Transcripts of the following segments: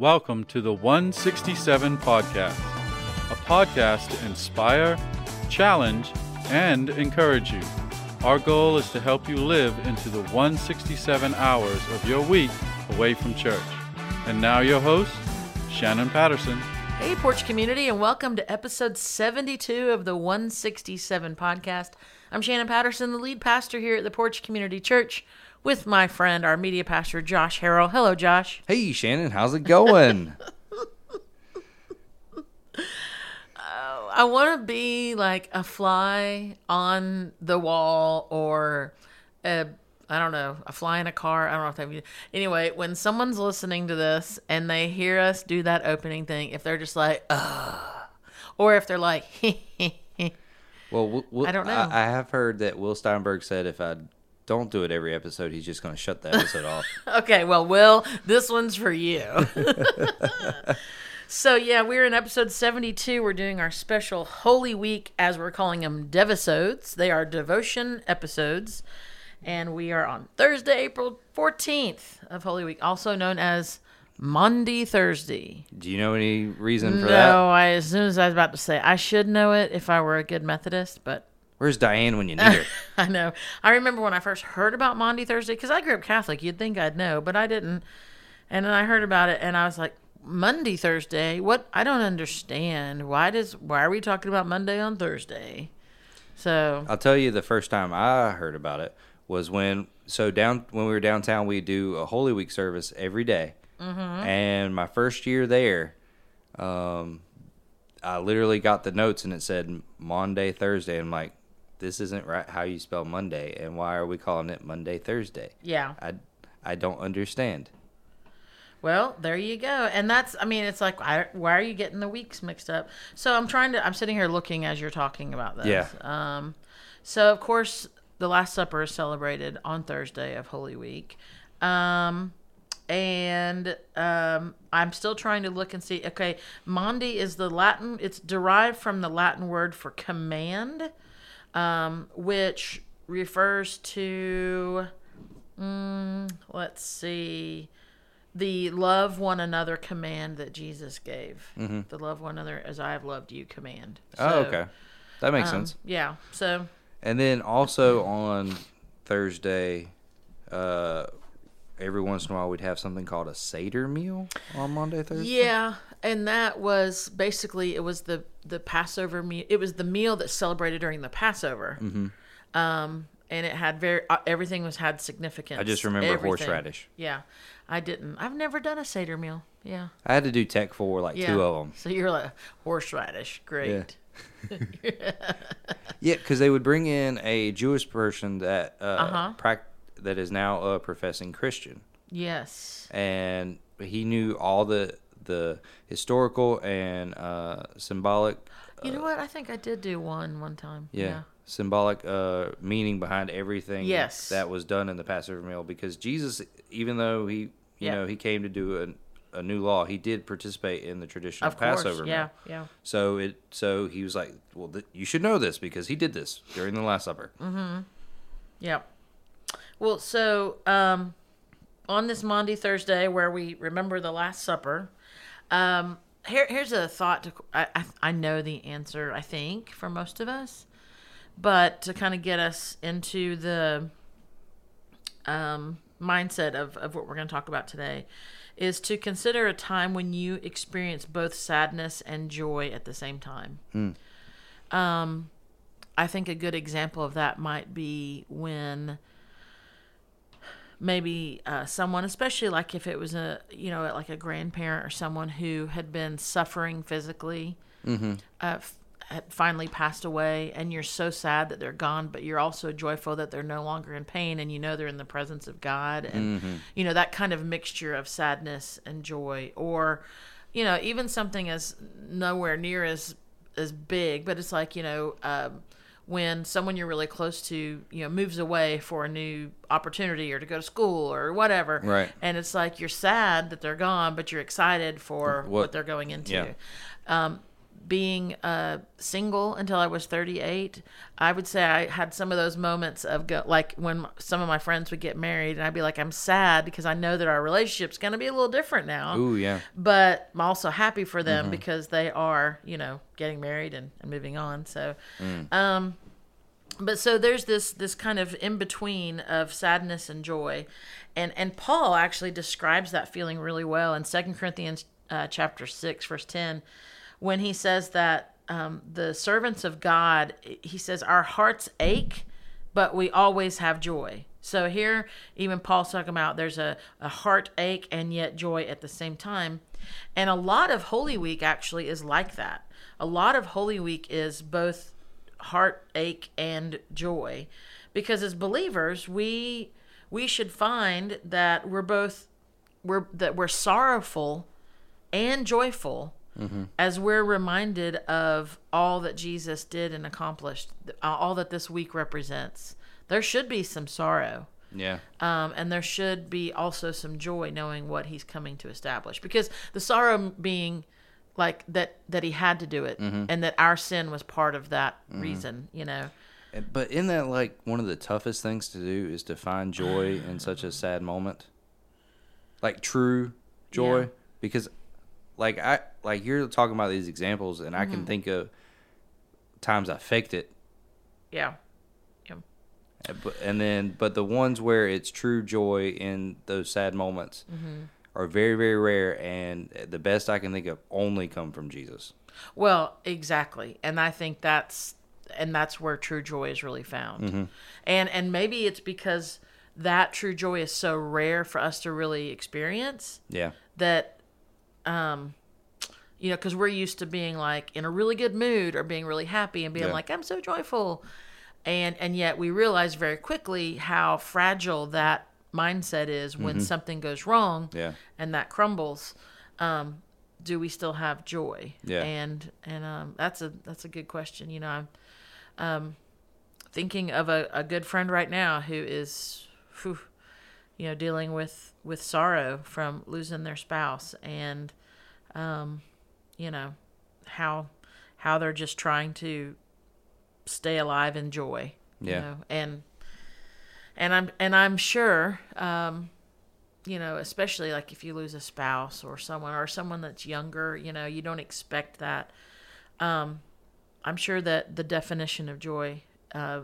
Welcome to the 167 Podcast, a podcast to inspire, challenge, and encourage you. Our goal is to help you live into the 167 hours of your week away from church. And now, your host, Shannon Patterson. Hey, Porch Community, and welcome to episode 72 of the 167 podcast. I'm Shannon Patterson, the lead pastor here at the Porch Community Church, with my friend, our media pastor, Josh Harrell. Hello, Josh. Hey, Shannon, how's it going? Uh, I want to be like a fly on the wall or a I don't know, a fly in a car. I don't know if that anyway, when someone's listening to this and they hear us do that opening thing, if they're just like, Ugh, or if they're like, we'll, I don't know. I, I have heard that Will Steinberg said if I don't do it every episode, he's just going to shut the episode off. okay, well, Will, this one's for you. so, yeah, we're in episode 72. We're doing our special Holy Week, as we're calling them, Devisodes. They are devotion episodes. And we are on Thursday, April 14th of Holy Week, also known as Maundy, Thursday. Do you know any reason for no, that? No, as soon as I was about to say I should know it if I were a good Methodist, but Where's Diane when you need her? I know. I remember when I first heard about Maundy Thursday because I grew up Catholic. You'd think I'd know, but I didn't. And then I heard about it, and I was like, Monday Thursday? What? I don't understand. Why does? Why are we talking about Monday on Thursday? So I'll tell you, the first time I heard about it was when so down when we were downtown, we do a Holy Week service every day. Mm-hmm. and my first year there, um, I literally got the notes and it said Monday Thursday. I'm like, this isn't right how you spell Monday, and why are we calling it Monday Thursday? Yeah. I, I don't understand. Well, there you go. And that's, I mean, it's like, why, why are you getting the weeks mixed up? So I'm trying to, I'm sitting here looking as you're talking about this. Yeah. Um, so, of course, the Last Supper is celebrated on Thursday of Holy Week. Um, and um, I'm still trying to look and see. Okay, Maundy is the Latin, it's derived from the Latin word for command um, which refers to, mm, let's see, the love one another command that Jesus gave. Mm-hmm. The love one another as I have loved you command. oh, okay, that makes um, sense. Yeah. So And then also on Thursday, uh, every once in a while we'd have something called a Seder meal on Maundy Thursday. yeah, and that was basically it was the the Passover meal. It was the meal that's celebrated during the Passover. Mm-hmm. Um, and it had very uh, everything was had significance. I just remember everything. horseradish. Yeah, I didn't. I've never done a Seder meal. Yeah. I had to do tech for like Yeah. two of them. So you're like horseradish. Great. Yeah, because they would bring in a Jewish person that uh, Uh-huh. prac- that is now a professing Christian, Yes. and he knew all the the historical and uh, symbolic. You know what? I think I did do one one time. Yeah. Symbolic uh, meaning behind everything Yes. that was done in the Passover meal, because Jesus, even though he, you Yeah. know, he came to do a, a new law, he did participate in the tradition of, Of course. Passover Yeah. meal. Yeah. So it, so he was like, well, th- you should know this because he did this during the Last Supper. Mm-hmm. Yeah. Well, so um, on this Maundy Thursday, where we remember the Last Supper, um, here, here's a thought. To, I, I, I know the answer, I think, for most of us, but to kind of get us into the um, mindset of, of what we're going to talk about today is to consider a time when you experience both sadness and joy at the same time. Um, I think a good example of that might be when maybe uh, someone, especially like if it was a you know like a grandparent or someone who had been suffering physically, uh, f- had finally passed away, and you're so sad that they're gone, but you're also joyful that they're no longer in pain, and you know they're in the presence of God, and you know that kind of mixture of sadness and joy, or you know even something as nowhere near as as big, but it's like you know. Um, when someone you're really close to, you know, moves away for a new opportunity or to go to school or whatever. Right. And it's like you're sad that they're gone, but you're excited for what, What- they're going into. yeah. Um, being uh, single until I was 38, I would say I had some of those moments of go, like when some of my friends would get married, and I'd be like, I'm sad because I know that our relationship's going to be a little different now. Ooh, yeah. But I'm also happy for them because they are, you know, getting married and, and moving on. So, um, but so there's this this kind of in between of sadness and joy, and and Paul actually describes that feeling really well in Second Corinthians uh, chapter six verse ten, when he says that um, the servants of God, he says our hearts ache, but we always have joy. So here, even Paul's talking about there's a, a heartache and yet joy at the same time. And a lot of Holy Week actually is like that. A lot of Holy Week is both heartache and joy because as believers we we should find that we're both we're that we're sorrowful and joyful Mm-hmm. as we're reminded of all that Jesus did and accomplished uh, all that this week represents there should be some sorrow Yeah. um, and there should be also some joy knowing what he's coming to establish because the sorrow being like that that he had to do it mm-hmm. and that our sin was part of that mm-hmm. reason you know But isn't that like one of the toughest things to do is to find joy in such a sad moment? Like true joy? Yeah. Because like I like you're talking about these examples and I Mm-hmm. can think of times I faked it. yeah But and then but the ones where it's true joy in those sad moments Mm-hmm. are very very rare and the best I can think of only come from Jesus. well exactly and i think that's and that's where true joy is really found and and maybe it's because that true joy is so rare for us to really experience Yeah. that um you know because we're used to being like in a really good mood or being really happy and being Yeah. like i'm so joyful and and yet we realize very quickly how fragile that mindset is when something goes wrong Yeah. and that crumbles um do we still have joy Yeah. and and um that's a that's a good question you know i'm um thinking of a, a good friend right now who is whew, you know dealing with with sorrow from losing their spouse and um you know how how they're just trying to stay alive in joy you Yeah. know and and i'm and i'm sure um you know especially like if you lose a spouse or someone or someone that's younger you know you don't expect that um i'm sure that the definition of joy uh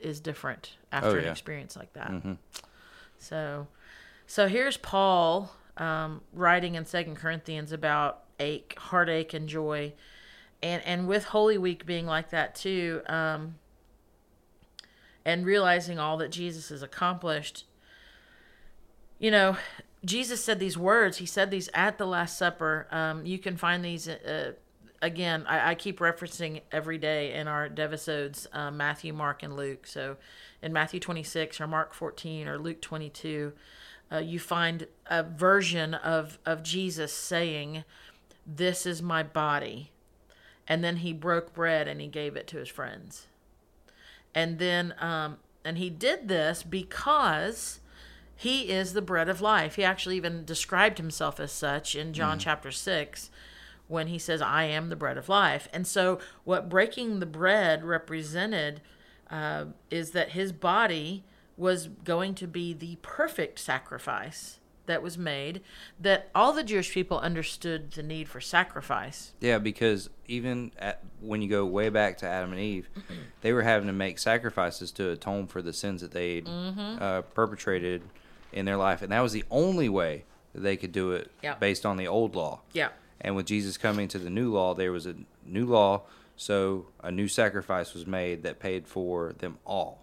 is different after Oh, an experience like that Mhm. so so here's paul um writing in second corinthians about ache heartache and joy. And and with holy week being like that too um and realizing all that jesus has accomplished you know jesus said these words. He said these at the last supper. Um you can find these uh, again I, I keep referencing every day in our devisodes um, matthew mark and luke. So in matthew 26 or mark 14 or luke 22 uh, you find a version of of jesus saying this is my body. And then he broke bread and he gave it to his friends. And then um and he did this because he is the bread of life. He actually even described himself as such in john chapter 6 when he says i am the bread of life. And so what breaking the bread represented uh, is that his body was going to be the perfect sacrifice that was made that all the jewish people understood the need for sacrifice Yeah, because even at, when you go way back to Adam and Eve, they were having to make sacrifices to atone for the sins that they Mm-hmm. uh, perpetrated in their life, and that was the only way that they could do it Yeah. based on the old law. yeah And with Jesus coming to the new law, there was a new law, so a new sacrifice was made that paid for them all.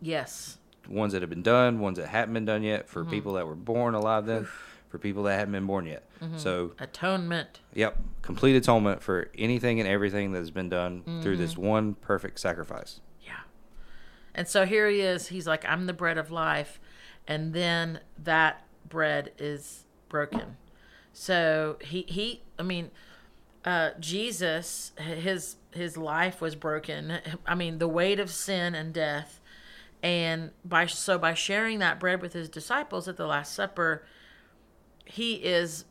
yes Ones that have been done, ones that haven't been done yet, for Mm-hmm. people that were born alive then, for people that haven't been born yet. Mm-hmm. So atonement Yep, complete atonement for anything and everything that has been done through this Mm-hmm. one perfect sacrifice. Yeah. And so here he is. He's like, I'm the bread of life. And then that bread is broken. So he, he I mean, uh, Jesus, his, his life was broken. I mean, the weight of sin and death. And by, so by sharing that bread with his disciples at the Last Supper, he is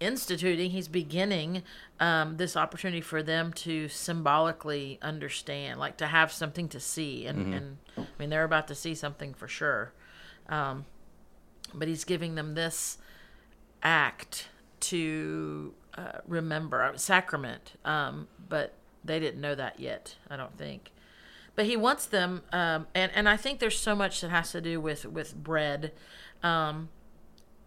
instituting, he's beginning um, this opportunity for them to symbolically understand, like to have something to see. And, and I mean, they're about to see something for sure. Um, but he's giving them this act to uh, remember, sacrament. Um, but they didn't know that yet, I don't think. But he wants them, um, and and I think there's so much that has to do with with bread. Um,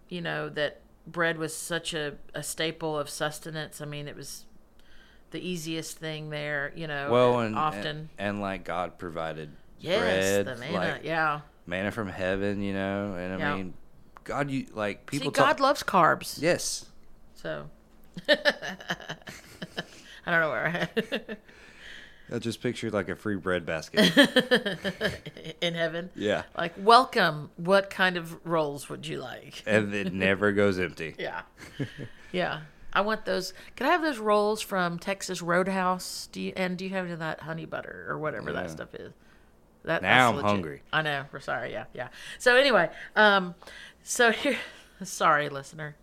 you know that bread was such a, a staple of sustenance. I mean, it was the easiest thing there. You know, Well, and often and, and like God provided yes, bread, the manna, like yeah. manna from heaven, you know, and I Yeah. mean, God, you like people See, talk. God loves carbs. yes, So I don't know where I had I just pictured like a free bread basket. in heaven. yeah, Like, welcome. What kind of rolls would you like? and it never goes empty. Yeah. yeah. I want those. Can I have those rolls from Texas Roadhouse? Do you and do you have any of that honey butter or whatever that stuff is? That, Now that's I'm hungry. I know. We're sorry. Yeah, yeah. So anyway, um, so here, sorry, listener.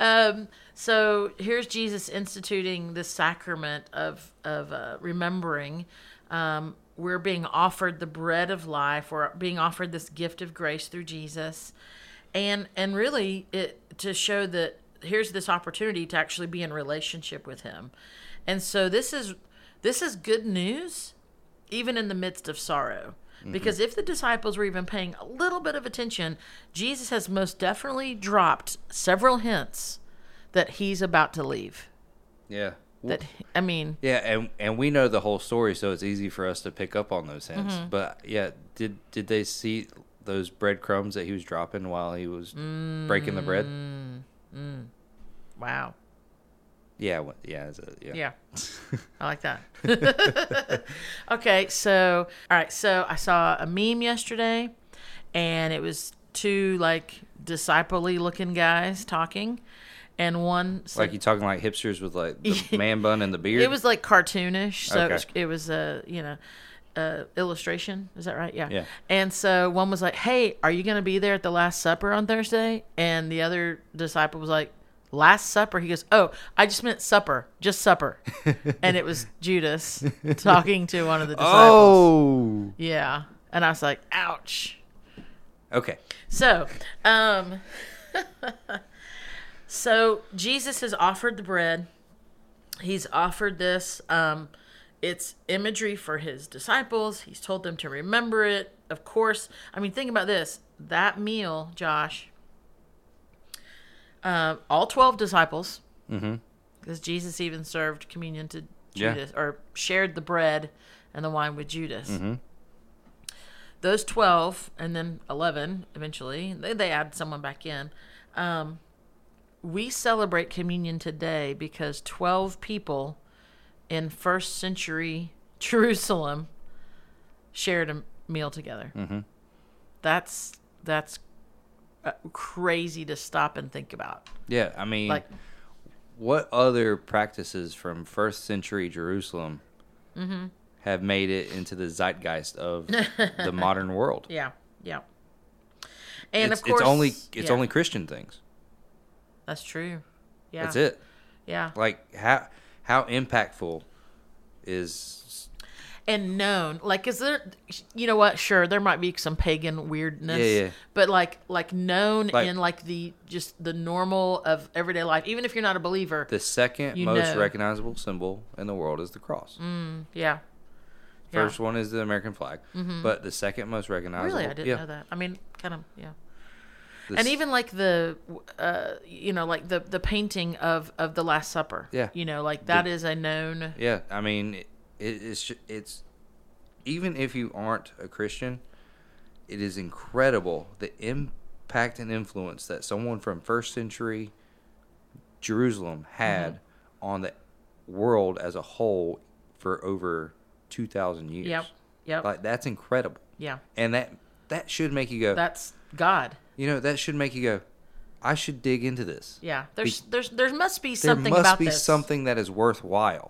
Um, so here's Jesus instituting this sacrament of of uh, remembering. Um, we're being offered the bread of life. We're being offered this gift of grace through Jesus, and and really it to show that here's this opportunity to actually be in relationship with Him, and so this is this is good news, even in the midst of sorrow. Because if the disciples were even paying a little bit of attention, Jesus has most definitely dropped several hints that he's about to leave. Yeah. That I mean, Yeah, and and we know the whole story, so it's easy for us to pick up on those hints. Mm-hmm. But yeah, did did they see those breadcrumbs that he was dropping while he was breaking the bread? Mm. wow. Yeah, wha- yeah, it's a- yeah. Yeah. I like that. okay, so all right, so I saw a meme yesterday and it was two like disciple-y looking guys talking and one said, Like you talking like hipsters with like the man bun and the beard. it was like cartoonish, so it was it was a, you know, uh, illustration. Is that right? Yeah. Yeah. And so one was like, "Hey, are you going to be there at the Last Supper on Thursday?" And the other disciple was like, "Last Supper." He goes, "Oh, I just meant supper, just supper." and it was Judas talking to one of the disciples. oh. Yeah. And I was like, "Ouch." Okay. So, um, so Jesus has offered the bread. He's offered this. Um, it's imagery for his disciples. He's told them to remember it. Of course, I mean, think about this. That meal, Josh. Uh, all twelve disciples, Mhm. because Jesus even served communion to Yeah. Judas, or shared the bread and the wine with Judas Mhm. those 12 and then 11 eventually they, they add someone back in um, we celebrate communion today because 12 people in first century jerusalem shared a meal together Mhm. that's that's crazy to stop and think about Yeah, I mean, like what other practices from first century Jerusalem Mm-hmm. have made it into the zeitgeist of the modern world? yeah yeah and it's, of course it's only it's yeah, only Christian things. that's true yeah That's it. yeah Like how how impactful is and known like is there you know what sure there might be some pagan weirdness Yeah, yeah. but like like known Like- in like the just the normal of everyday life even if you're not a believer the second most know. recognizable symbol in the world is the cross. yeah Yeah. First one is the American flag, but the second most recognizable. really i didn't yeah, know that i mean kind of yeah the and even like the uh you know like the the painting of of the last supper Yeah. you know like that is a known Yeah, I mean, it, it's it's even if you aren't a Christian, it is incredible the impact and influence that someone from first century Jerusalem had Mm-hmm. on the world as a whole for over two thousand years. yep yep like that's incredible, yeah and that that should make you go. that's god you know, that should make you go. I should dig into this. yeah there's there's there must be something. There must be this something that is worthwhile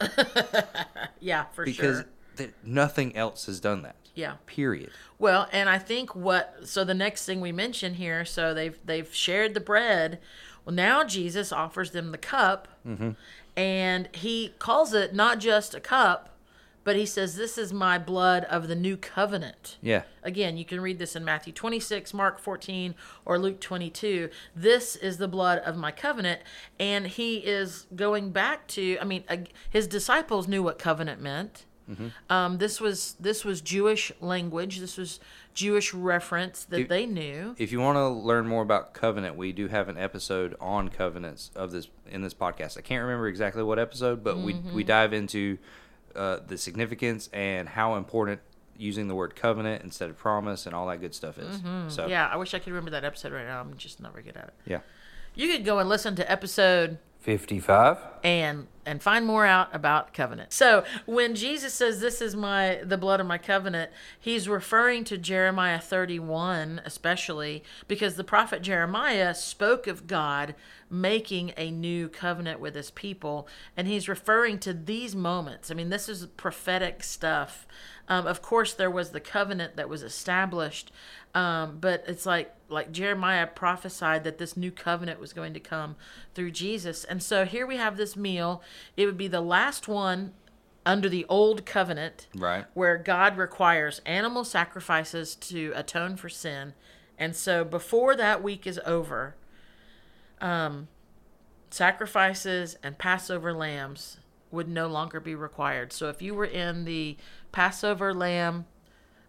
yeah for because sure th- nothing else has done that. yeah Period. Well, and I think what so the next thing we mention here, so they've they've shared the bread. Well, now Jesus offers them the cup, mm-hmm. and he calls it not just a cup, but he says, This is my blood of the new covenant. Yeah. Again, you can read this in Matthew 26, Mark 14, or Luke 22. This is the blood of my covenant. And he is going back to, I mean, his disciples knew what covenant meant. Um, this was this was Jewish language. This was Jewish reference that If- they knew. If you want to learn more about covenant, we do have an episode on covenants of this in this podcast. I can't remember exactly what episode, but we we dive into uh, the significance and how important using the word covenant instead of promise and all that good stuff is. So Yeah, I wish I could remember that episode right now. I'm just not very good at it. yeah. You could go and listen to episode Fifty-five. and and find more out about covenant. So when Jesus says this is my the blood of my covenant, he's referring to Jeremiah 31 especially because the prophet Jeremiah spoke of God making a new covenant with his people and he's referring to these moments. I mean this is prophetic stuff. Um, of course there was the covenant that was established um, but it's like like Jeremiah prophesied that this new covenant was going to come through Jesus. And so here we have this meal. It would be the last one under the old covenant Right. where God requires animal sacrifices to atone for sin. And so before that week is over, um, sacrifices and Passover lambs would no longer be required. So if you were in the Passover lamb,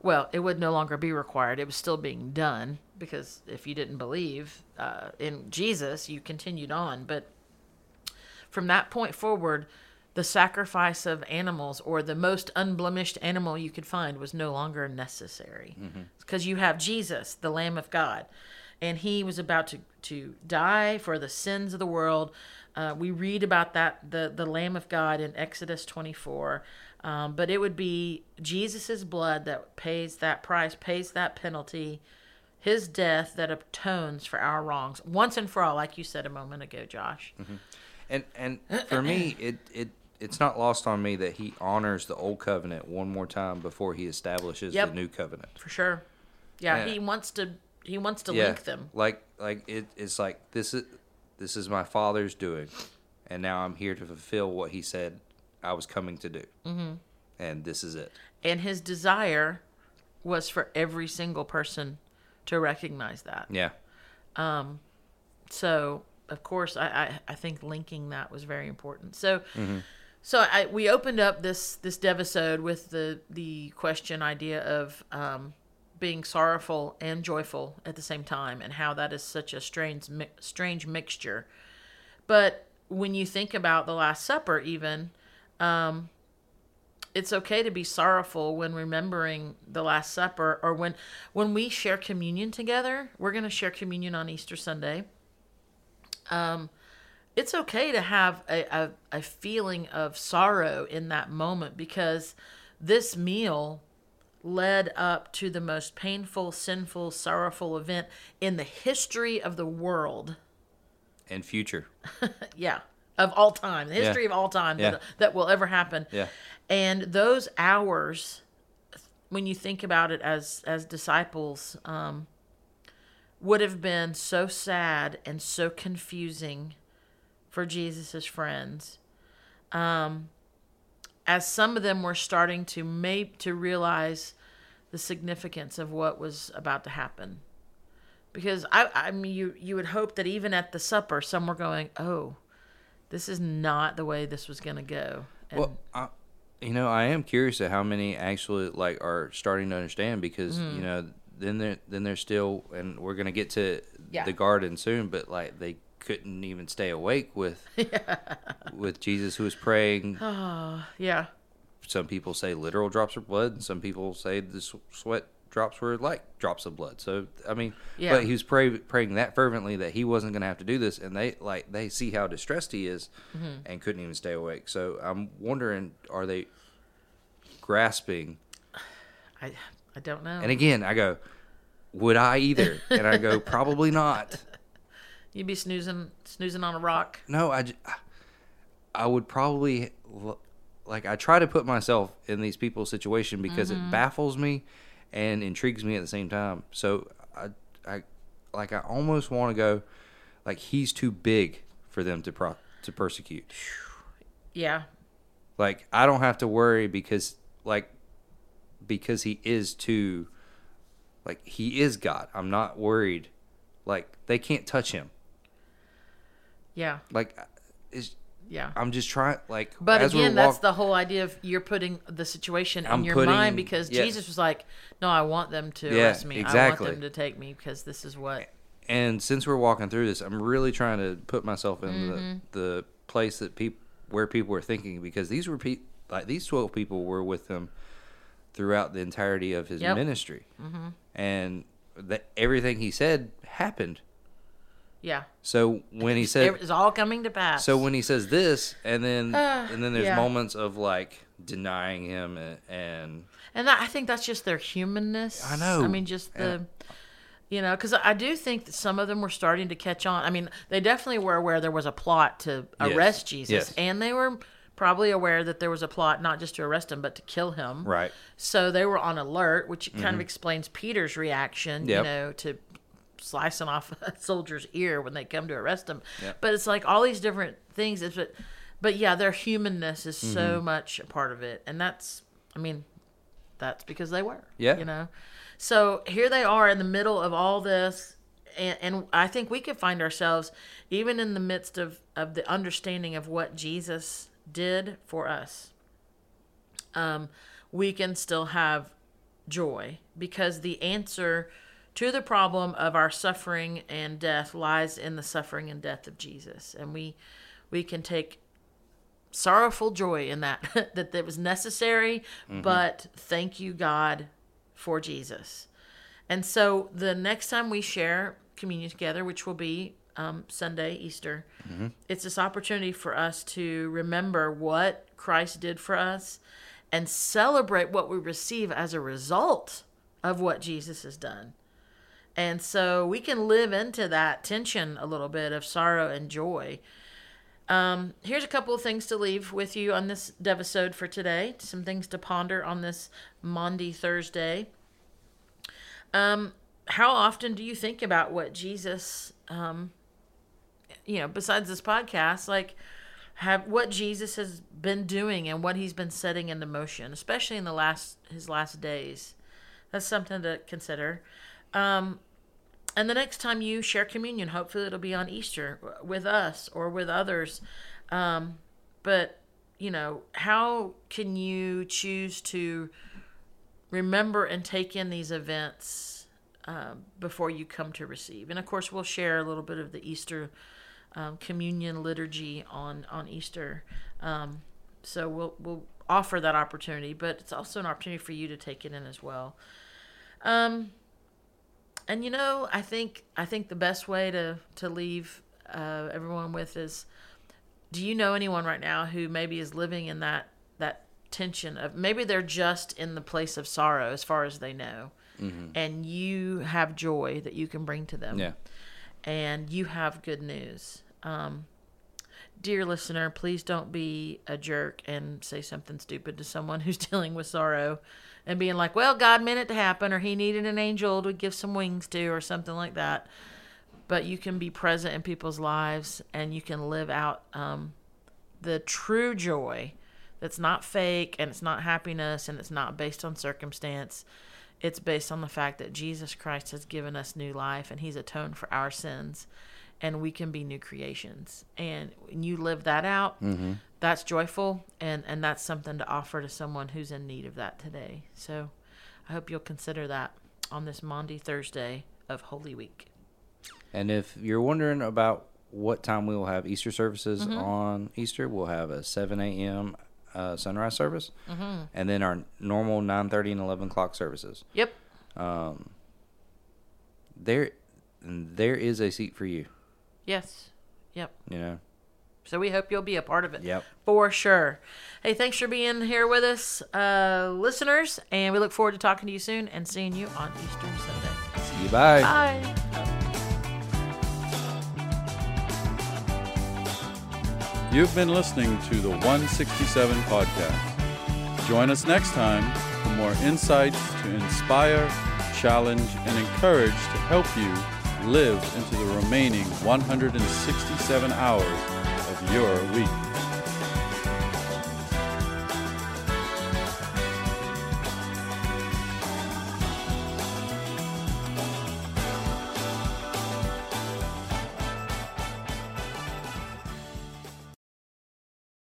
well, it would no longer be required. It was still being done because if you didn't believe uh, in Jesus, you continued on. But from that point forward, the sacrifice of animals or the most unblemished animal you could find was no longer necessary because you have Jesus, the Lamb of God, and he was about to, to die for the sins of the world. Uh, we read about that the the Lamb of God in Exodus 24, um, but it would be Jesus's blood that pays that price, pays that penalty, his death that atones for our wrongs once and for all, like you said a moment ago, Josh. And and for me, it it it's not lost on me that he honors the old covenant one more time before he establishes Yep. the new covenant. For sure. Yeah, Yeah. he wants to he wants to yeah, link them. Like like it, it's like this is this is my father's doing, and now I'm here to fulfill what he said I was coming to do, mm-hmm. and this is it. And his desire was for every single person to recognize that. Yeah, So of course I, I, I think linking that was very important. So so I we opened up this this devisode with the the question idea of um, being sorrowful and joyful at the same time and how that is such a strange mi- strange mixture. But when you think about the Last Supper, even, um, it's okay to be sorrowful when remembering the Last Supper, or when when we share communion together. We're going to share communion on Easter Sunday. Um, it's okay to have a, a, a feeling of sorrow in that moment because this meal led up to the most painful, sinful, sorrowful event in the history of the world and future. yeah of all time the history Yeah. of all time Yeah. that, that will ever happen Yeah. and those hours when you think about it as as disciples um would have been so sad and so confusing for jesus's friends um as some of them were starting to make to realize the significance of what was about to happen because I, I mean, you you would hope that even at the supper, some were going, "Oh, this is not the way this was going to go." And Well, I, you know, I am curious at how many actually like are starting to understand because Mm-hmm. you know then they're then they're still and we're gonna get to Yeah. the garden soon, but like they couldn't even stay awake with with Jesus who was praying. yeah, Some people say literal drops of blood, and some people say the sweat drops were like drops of blood. So I mean, Yeah. but he was pray, praying that fervently that he wasn't going to have to do this, and they like they see how distressed he is, Mm-hmm. and couldn't even stay awake. So I'm wondering, are they grasping? I I don't know. And again, I go, would I either? And I go, probably not. You'd be snoozing snoozing on a rock. No, I I would probably like I try to put myself in these people's situation because Mm-hmm. it baffles me and intrigues me at the same time. So I I like I almost want to go like he's too big for them to pro- to persecute. Yeah. Like I don't have to worry because like because he is too like he is God. I'm not worried. Like they can't touch him. Yeah. Like is Yeah. I'm just trying like But again, that's the whole idea of you're putting the situation in I'm your putting- mind because yeah. Jesus was like, "No, I want them to Yeah, arrest me. exactly. I want them to take me because this is what." and since we're walking through this, I'm really trying to put myself in Mm-hmm. the the place that people where people were thinking because these were pe- like these 12 people were with him throughout the entirety of his Yep. ministry. Mm-hmm. And that everything he said happened. Yeah. So when he said it's all coming to pass. So when he says this, and then Ah, and then there's yeah. moments of like denying him and, and And that, I think that's just their humanness. I know. I mean, just the, you know, because I do think that some of them were starting to catch on. I mean, they definitely were aware there was a plot to Yes. arrest Jesus, Yes. and they were probably aware that there was a plot not just to arrest him but to kill him. right, So they were on alert, which kind of explains Peter's reaction, Mm-hmm. Yep. you know, to slicing off a soldier's ear when they come to arrest him. Yep. But it's like all these different things. It's, but, but yeah, their humanness is so Mm-hmm. much a part of it, and that's, I mean, that's because they were. Yeah. You know, so here they are in the middle of all this, and, and I think we could find ourselves even in the midst of of the understanding of what Jesus did for us um, we can still have joy because the answer to the problem of our suffering and death lies in the suffering and death of Jesus, and we we can take sorrowful joy in that that that was necessary, but thank you God for Jesus. And so the next time we share communion together, which will be um, Sunday, Easter, it's this opportunity for us to remember what Christ did for us and celebrate what we receive as a result of what Jesus has done. And so we can live into that tension a little bit of sorrow and joy. Um, here's a couple of things to leave with you on this devisode for today. Some things to ponder on this Maundy Thursday. Um, how often do you think about what Jesus, um, you know, besides this podcast, like have what Jesus has been doing and what he's been setting into motion, especially in the last his last days. That's something to consider. Um, and the next time you share communion, hopefully it'll be on Easter with us or with others. Um, but you know, how can you choose to remember and take in these events um, before you come to receive? And of course, we'll share a little bit of the Easter um, communion liturgy on on Easter. Um, so we'll we'll offer that opportunity, but it's also an opportunity for you to take it in as well. Um, and you know, I think I think the best way to to leave uh, everyone with is: Do you know anyone right now who maybe is living in that that tension of maybe they're just in the place of sorrow as far as they know, and you have joy that you can bring to them. Yeah, and you have good news. Um, dear listener, please don't be a jerk and say something stupid to someone who's dealing with sorrow and being like, well, God meant it to happen, or He needed an angel to give some wings to, or something like that. But you can be present in people's lives and you can live out um, the true joy that's not fake and it's not happiness and it's not based on circumstance. It's based on the fact that Jesus Christ has given us new life and He's atoned for our sins and we can be new creations. And when you live that out, that's joyful and, and that's something to offer to someone who's in need of that today. So I hope you'll consider that on this Maundy Thursday of Holy Week. And if you're wondering about what time we will have Easter services Mm-hmm. on Easter, we'll have a 7 a.m. Uh, sunrise service, Mm-hmm. and then our normal 9:30 and 11 o'clock services. Yep. Um, There, there is a seat for you. Yes. Yep. You know. So we hope you'll be a part of it. Yep. For sure. Hey, thanks for being here with us, uh, listeners, and we look forward to talking to you soon and seeing you on Easter Sunday. See you. Bye. Bye. You've been listening to the 167 podcast. Join us next time for more insights to inspire, challenge, and encourage to help you live into the remaining 167 hours of your week.